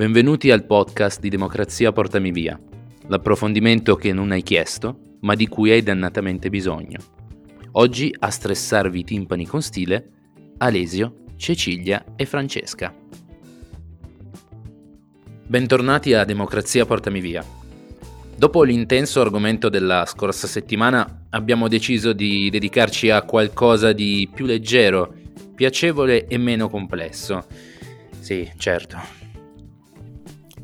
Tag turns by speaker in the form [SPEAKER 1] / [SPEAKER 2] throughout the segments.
[SPEAKER 1] Benvenuti al podcast di Democrazia Portami Via, l'approfondimento che non hai chiesto, ma di cui hai dannatamente bisogno. Oggi a stressarvi i timpani con stile, Alesio, Cecilia e Francesca. Bentornati a Democrazia Portami Via. Dopo l'intenso argomento della scorsa settimana abbiamo deciso di dedicarci a qualcosa di più leggero, piacevole e meno complesso. Sì, certo,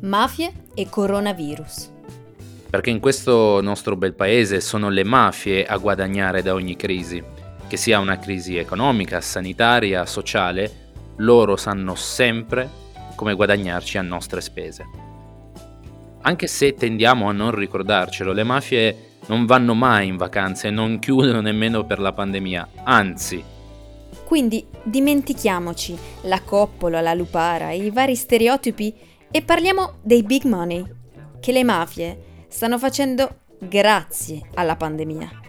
[SPEAKER 2] Mafie e coronavirus.
[SPEAKER 1] Perché in questo nostro bel paese sono le mafie a guadagnare da ogni crisi. Che sia una crisi economica, sanitaria, sociale, loro sanno sempre come guadagnarci a nostre spese. Anche se tendiamo a non ricordarcelo, le mafie non vanno mai in vacanze e non chiudono nemmeno per la pandemia, anzi.
[SPEAKER 2] Quindi dimentichiamoci la coppola, la lupara, i vari stereotipi e parliamo dei big money che le mafie stanno facendo grazie alla pandemia.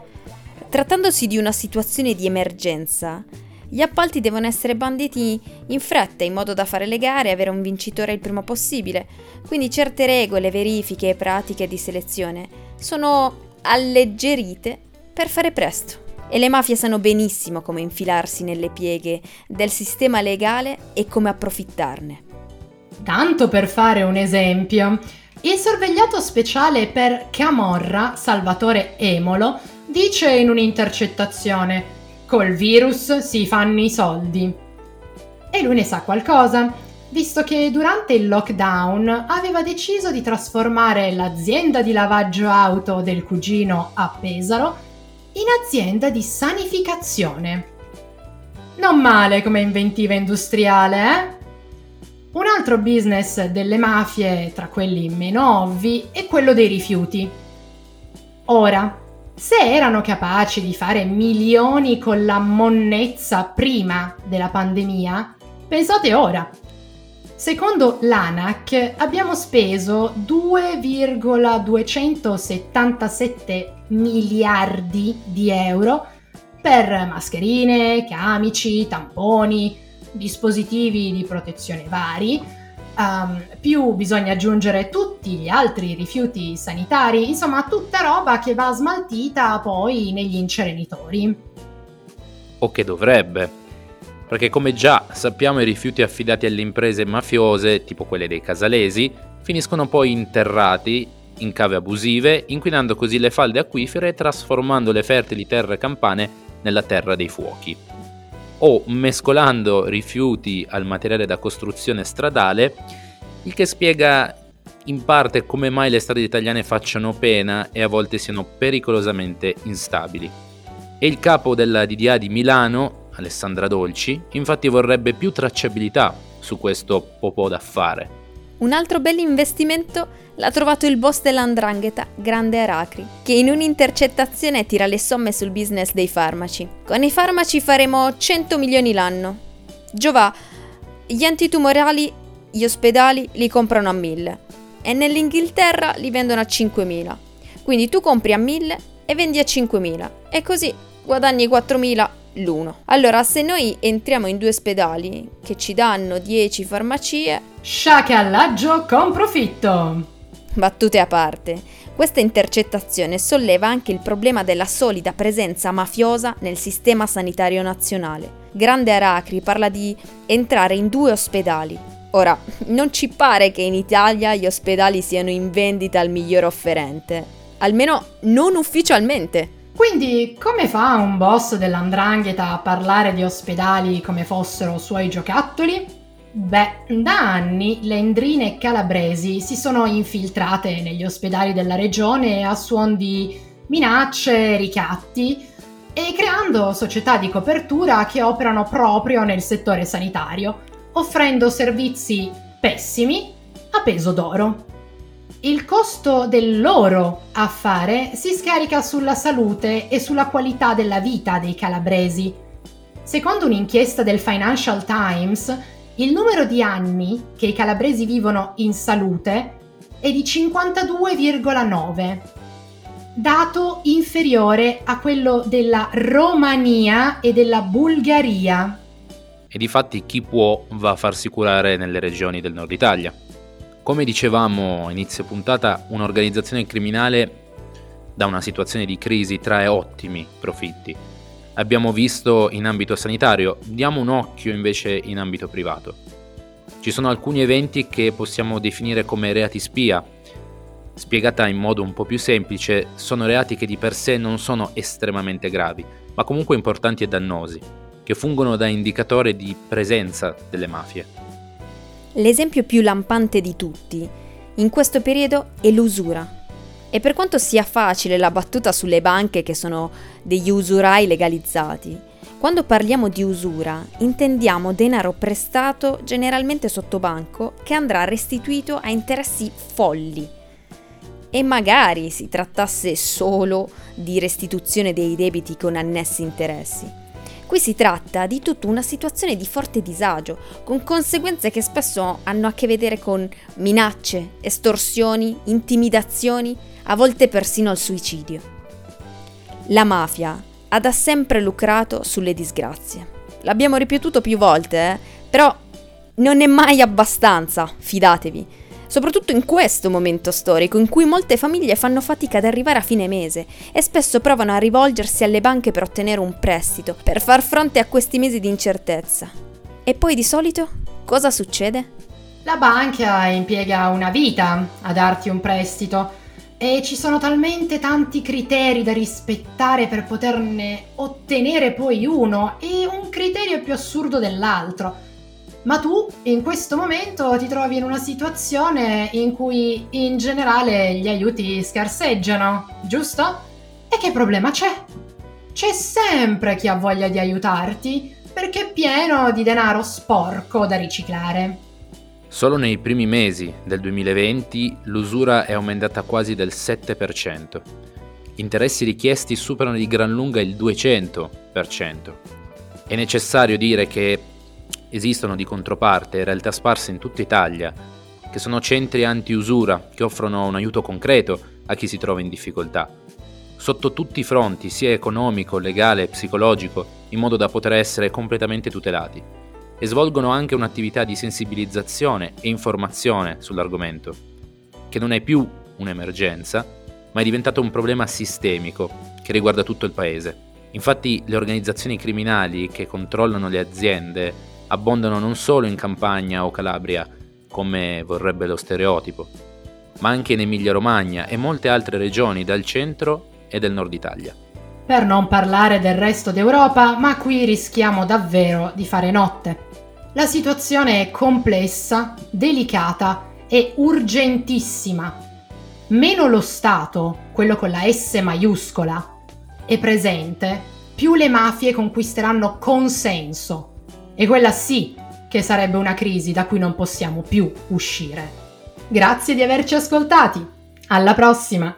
[SPEAKER 2] Trattandosi di una situazione di emergenza, gli appalti devono essere banditi in fretta in modo da fare le gare e avere un vincitore il prima possibile. Quindi certe regole, verifiche e pratiche di selezione sono alleggerite per fare presto. E le mafie sanno benissimo come infilarsi nelle pieghe del sistema legale e come approfittarne.
[SPEAKER 3] Tanto per fare un esempio, il sorvegliato speciale per Camorra, Salvatore Emolo, dice in un'intercettazione Col virus si fanno i soldi. E lui ne sa qualcosa, visto che durante il lockdown aveva deciso di trasformare l'azienda di lavaggio auto del cugino a Pesaro in azienda di sanificazione. Non male come inventiva industriale, eh? Un altro business delle mafie, tra quelli meno ovvi, è quello dei rifiuti. Ora, se erano capaci di fare milioni con la monnezza prima della pandemia, pensate ora. Secondo l'ANAC abbiamo speso 2,277 miliardi di euro per mascherine, camici, tamponi, dispositivi di protezione vari, um, più bisogna aggiungere tutti gli altri rifiuti sanitari, insomma tutta roba che va smaltita poi negli incerenitori.
[SPEAKER 1] O che dovrebbe, perché come già sappiamo i rifiuti affidati alle imprese mafiose, tipo quelle dei casalesi, finiscono poi interrati in cave abusive, inquinando così le falde acquifere e trasformando le fertili terre campane nella terra dei fuochi o mescolando rifiuti al materiale da costruzione stradale, il che spiega in parte come mai le strade italiane facciano pena e a volte siano pericolosamente instabili. E il capo della DDA di Milano, Alessandra Dolci, infatti vorrebbe più tracciabilità su questo popò d'affare.
[SPEAKER 2] Un altro bel investimento l'ha trovato il boss dell'andrangheta, Grande Aracri, che in un'intercettazione tira le somme sul business dei farmaci. Con i farmaci faremo 100 milioni l'anno. Giova, gli antitumorali, gli ospedali li comprano a 1000 e nell'Inghilterra li vendono a 5000. Quindi tu compri a 1000 e vendi a 5000 e così guadagni 4000 l'uno. Allora, se noi entriamo in due ospedali che ci danno 10 farmacie...
[SPEAKER 3] Sciacallaggio con profitto!
[SPEAKER 2] Battute a parte, questa intercettazione solleva anche il problema della solida presenza mafiosa nel sistema sanitario nazionale. Grande Aracri parla di entrare in due ospedali. Ora, non ci pare che in Italia gli ospedali siano in vendita al miglior offerente, almeno non ufficialmente.
[SPEAKER 3] Quindi, come fa un boss dell'andrangheta a parlare di ospedali come fossero suoi giocattoli? Beh, da anni le endrine calabresi si sono infiltrate negli ospedali della regione a suon di minacce, ricatti e creando società di copertura che operano proprio nel settore sanitario, offrendo servizi pessimi a peso d'oro. Il costo del loro affare si scarica sulla salute e sulla qualità della vita dei calabresi. Secondo un'inchiesta del Financial Times, il numero di anni che i calabresi vivono in salute è di 52,9, dato inferiore a quello della Romania e della Bulgaria.
[SPEAKER 1] E difatti chi può va a farsi curare nelle regioni del nord Italia. Come dicevamo a inizio puntata, un'organizzazione criminale da una situazione di crisi trae ottimi profitti. Abbiamo visto in ambito sanitario, diamo un occhio invece in ambito privato. Ci sono alcuni eventi che possiamo definire come reati spia. Spiegata in modo un po' più semplice, sono reati che di per sé non sono estremamente gravi, ma comunque importanti e dannosi, che fungono da indicatore di presenza delle mafie.
[SPEAKER 2] L'esempio più lampante di tutti in questo periodo è l'usura. E per quanto sia facile la battuta sulle banche che sono degli usurai legalizzati, quando parliamo di usura intendiamo denaro prestato generalmente sotto banco che andrà restituito a interessi folli. E magari si trattasse solo di restituzione dei debiti con annessi interessi. Qui si tratta di tutta una situazione di forte disagio, con conseguenze che spesso hanno a che vedere con minacce, estorsioni, intimidazioni, a volte persino il suicidio. La mafia ha da sempre lucrato sulle disgrazie. L'abbiamo ripetuto più volte, eh? però non è mai abbastanza, fidatevi soprattutto in questo momento storico in cui molte famiglie fanno fatica ad arrivare a fine mese e spesso provano a rivolgersi alle banche per ottenere un prestito, per far fronte a questi mesi di incertezza. E poi di solito cosa succede?
[SPEAKER 3] La banca impiega una vita a darti un prestito e ci sono talmente tanti criteri da rispettare per poterne ottenere poi uno e un criterio più assurdo dell'altro ma tu in questo momento ti trovi in una situazione in cui in generale gli aiuti scarseggiano, giusto? E che problema c'è? C'è sempre chi ha voglia di aiutarti perché è pieno di denaro sporco da riciclare.
[SPEAKER 1] Solo nei primi mesi del 2020 l'usura è aumentata quasi del 7%. Gli interessi richiesti superano di gran lunga il 200%. È necessario dire che Esistono di controparte realtà sparse in tutta Italia, che sono centri anti-usura che offrono un aiuto concreto a chi si trova in difficoltà, sotto tutti i fronti, sia economico, legale, psicologico, in modo da poter essere completamente tutelati, e svolgono anche un'attività di sensibilizzazione e informazione sull'argomento, che non è più un'emergenza, ma è diventato un problema sistemico che riguarda tutto il paese. Infatti le organizzazioni criminali che controllano le aziende abbondano non solo in Campania o Calabria, come vorrebbe lo stereotipo, ma anche in Emilia-Romagna e molte altre regioni dal centro e del nord Italia.
[SPEAKER 3] Per non parlare del resto d'Europa, ma qui rischiamo davvero di fare notte. La situazione è complessa, delicata e urgentissima. Meno lo Stato, quello con la S maiuscola, è presente, più le mafie conquisteranno consenso e quella sì che sarebbe una crisi da cui non possiamo più uscire. Grazie di averci ascoltati. Alla prossima!